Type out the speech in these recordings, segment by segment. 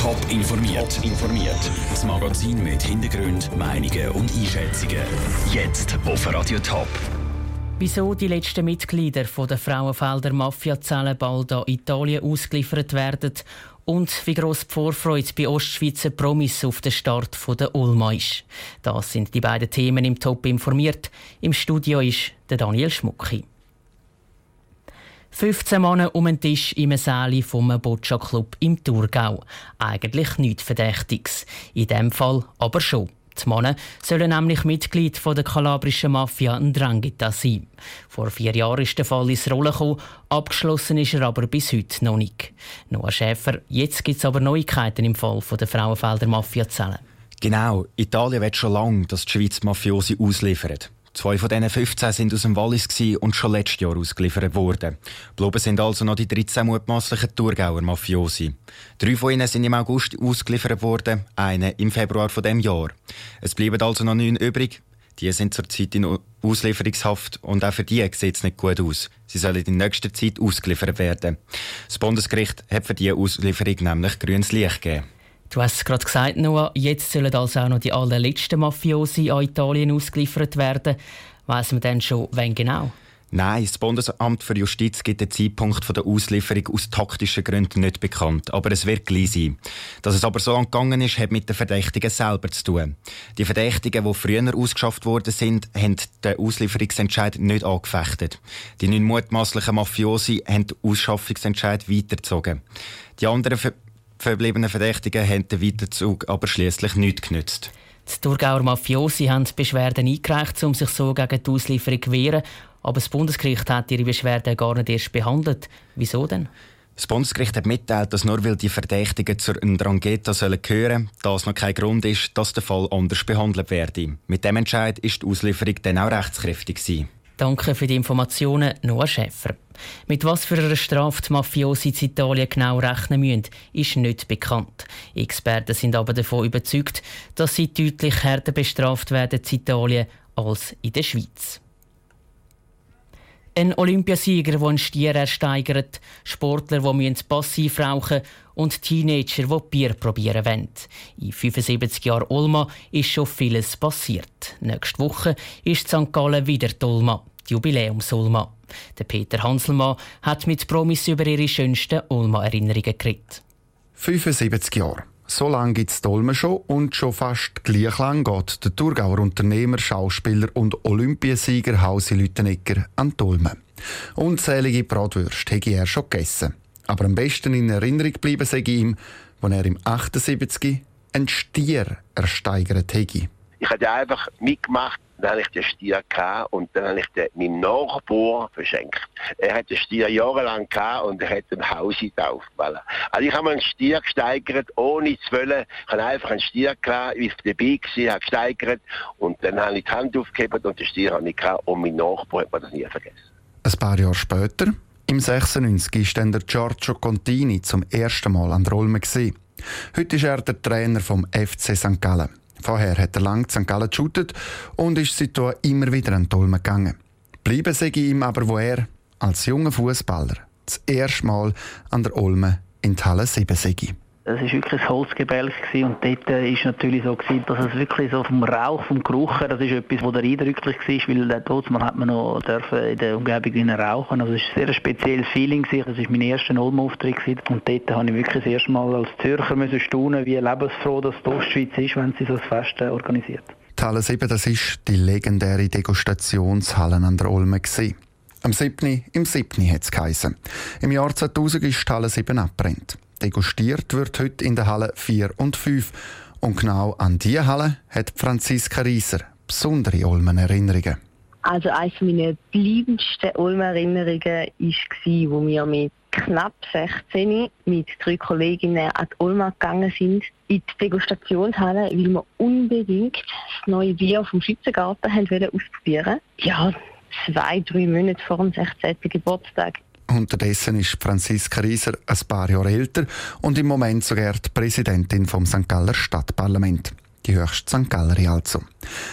Top informiert. Top informiert. Das Magazin mit Hintergrund, Meinungen und Einschätzungen. Jetzt auf Radio Top. Wieso die letzten Mitglieder von der Frauenfelder Mafia-Zelle bald an Italien ausgeliefert werden und wie gross die Vorfreude bei Ostschweizer Promis auf den Start der Ulma ist. Das sind die beiden Themen im Top informiert. Im Studio ist der Daniel Schmucki. 15 Männer um den Tisch im Saal vom Boccia Club im Thurgau. Eigentlich nichts Verdächtiges. In dem Fall aber schon. Die Männer sollen nämlich Mitglied der kalabrischen Mafia Ndrangheta sein. Vor vier Jahren ist der Fall ins Rollen gekommen, abgeschlossen ist er aber bis heute noch nicht. Noah Schäfer, jetzt gibt es aber Neuigkeiten im Fall der Frauenfelder Mafia-Zellen. Genau, Italien will schon lange, dass die Schweiz Mafiosi ausliefert. Zwei von diesen 15 sind aus dem Wallis und schon letztes Jahr ausgeliefert worden. Bleiben sind also noch die 13 mutmaßlichen Thurgauer Mafiosi. Drei von ihnen sind im August ausgeliefert worden, eine im Februar von dem Jahr. Es bleiben also noch neun übrig. Die sind zurzeit in Auslieferungshaft und auch für die sieht es nicht gut aus. Sie sollen in nächster Zeit ausgeliefert werden. Das Bundesgericht hat für diese Auslieferung nämlich grünes Licht gegeben. Du hast es gerade gesagt, Noah, jetzt sollen also auch noch die allerletzten Mafiosi an Italien ausgeliefert werden. Weiß man denn schon, wann genau? Nein, das Bundesamt für Justiz gibt den Zeitpunkt der Auslieferung aus taktischen Gründen nicht bekannt. Aber es wird gleich sein. Dass es aber so lang gegangen ist, hat mit den Verdächtigen selber zu tun. Die Verdächtigen, die früher ausgeschafft worden sind, haben den Auslieferungsentscheid nicht angefechtet. Die neun mutmaßlichen Mafiosi haben den Ausschaffungsentscheid weitergezogen. Die anderen verbliebenen Verdächtigen haben den Weiterzug aber schließlich nicht genützt. Die Thurgauer Mafiosi haben Beschwerden eingereicht, um sich so gegen die Auslieferung zu wehren. Aber das Bundesgericht hat ihre Beschwerden gar nicht erst behandelt. Wieso denn? Das Bundesgericht hat mitteilt, dass nur weil die Verdächtigen zur Ndrangheta sollen gehören, das noch kein Grund ist, dass der Fall anders behandelt werde. Mit dem Entscheid ist die Auslieferung dann auch rechtskräftig gewesen. Danke für die Informationen, Noah Schäfer. Mit was für einer Strafe die Mafiosi in Italien genau rechnen müssen, ist nicht bekannt. Experten sind aber davon überzeugt, dass sie deutlich härter bestraft werden in Italien als in der Schweiz. Ein Olympiasieger, der einen Stier ersteigert, Sportler, die passiv rauchen und Teenager, die Bier probieren wollen. In 75 Jahren Olma ist schon vieles passiert. Nächste Woche ist St. Gallen wieder die Olma, die Jubiläums-Olma. Der Peter Hanselmann hat mit Promis über ihre schönsten Olma-Erinnerungen geredet. 75 Jahre. So lange gibt es Dolmen schon und schon fast gleich lang geht der Thurgauer Unternehmer, Schauspieler und Olympiasieger Hausi Lüttenegger an Dolmen. Unzählige Bratwürste hätte er schon gegessen. Aber am besten in Erinnerung geblieben sei ihm, als er im 78 einen Stier ersteigert hätte. Ich habe einfach mitgemacht dann hatte ich den Stier gehabt und dann habe ich den meinem Nachbar verschenkt. Er hat den Stier jahrelang gehabt und er hat ein Haus getauft. Also ich habe einen Stier gesteigert, ohne zu wollen. Ich habe einfach einen Stier gehabt, ich war dabei, gewesen, habe gesteigert und dann habe ich die Hand aufgegeben und den Stier habe ich gehabt und mein Nachbar hat mir das nie vergessen. Ein paar Jahre später, im 96, ist dann der Giorgio Contini zum ersten Mal an der Olme. Heute ist er der Trainer vom FC St. Gallen. Vorher hat er lang St. Gallen geshootet und ist seitdem immer wieder an die Olme gegangen. Bleiben sei ihm aber, wo er als junger Fußballer das erste Mal an der Olme in die Halle 7 sei. Es war wirklich ein Holzgebälk und dort war es natürlich so, gewesen, dass es wirklich so vom Rauch, vom Geruch das ist etwas, was eindrücklich war, weil dort hat man noch dürfen in der Umgebung rauchen. Also es war ein sehr spezielles Feeling. Das war mein erster Ulm-Auftritt und dort habe ich wirklich das erste Mal als Zürcher müssen staunen, wie lebensfroh das die Ostschweiz ist, wenn sie so ein Fest äh, organisiert. Halle 7, das ist die legendäre Degustationshalle an der Olme. Gewesen. Am 7. im 7. hat es geheissen. Im Jahr 2000 ist die Halle 7 abgebrannt. Degustiert wird heute in der Halle 4 und 5. Und genau an diese Halle hat Franziska Rieser besondere Olmen-Erinnerungen. Also eine meiner bleibendsten Olmen-Erinnerungen war, wo wir mit knapp 16 mit drei Kolleginnen an die Olma gegangen sind, in die Degustationshalle, weil wir unbedingt das neue Bier vom Schützengarten ausprobieren wollten. Ja, zwei, drei Monate vor dem 16. Geburtstag Unterdessen ist Franziska Rieser ein paar Jahre älter und im Moment sogar die Präsidentin vom St. Galler Stadtparlament. Die höchste St. Gallerin also.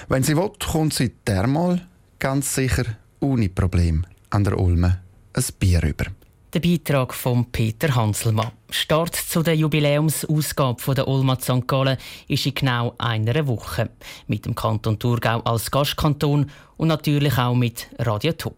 Wenn sie will, kommt sie dermal ganz sicher ohne Problem an der Ulme ein Bier über. Der Beitrag von Peter Hanselmann. Start zu der Jubiläumsausgabe der Olma St. Gallen ist in genau einer Woche. Mit dem Kanton Thurgau als Gastkanton und natürlich auch mit Radio Top.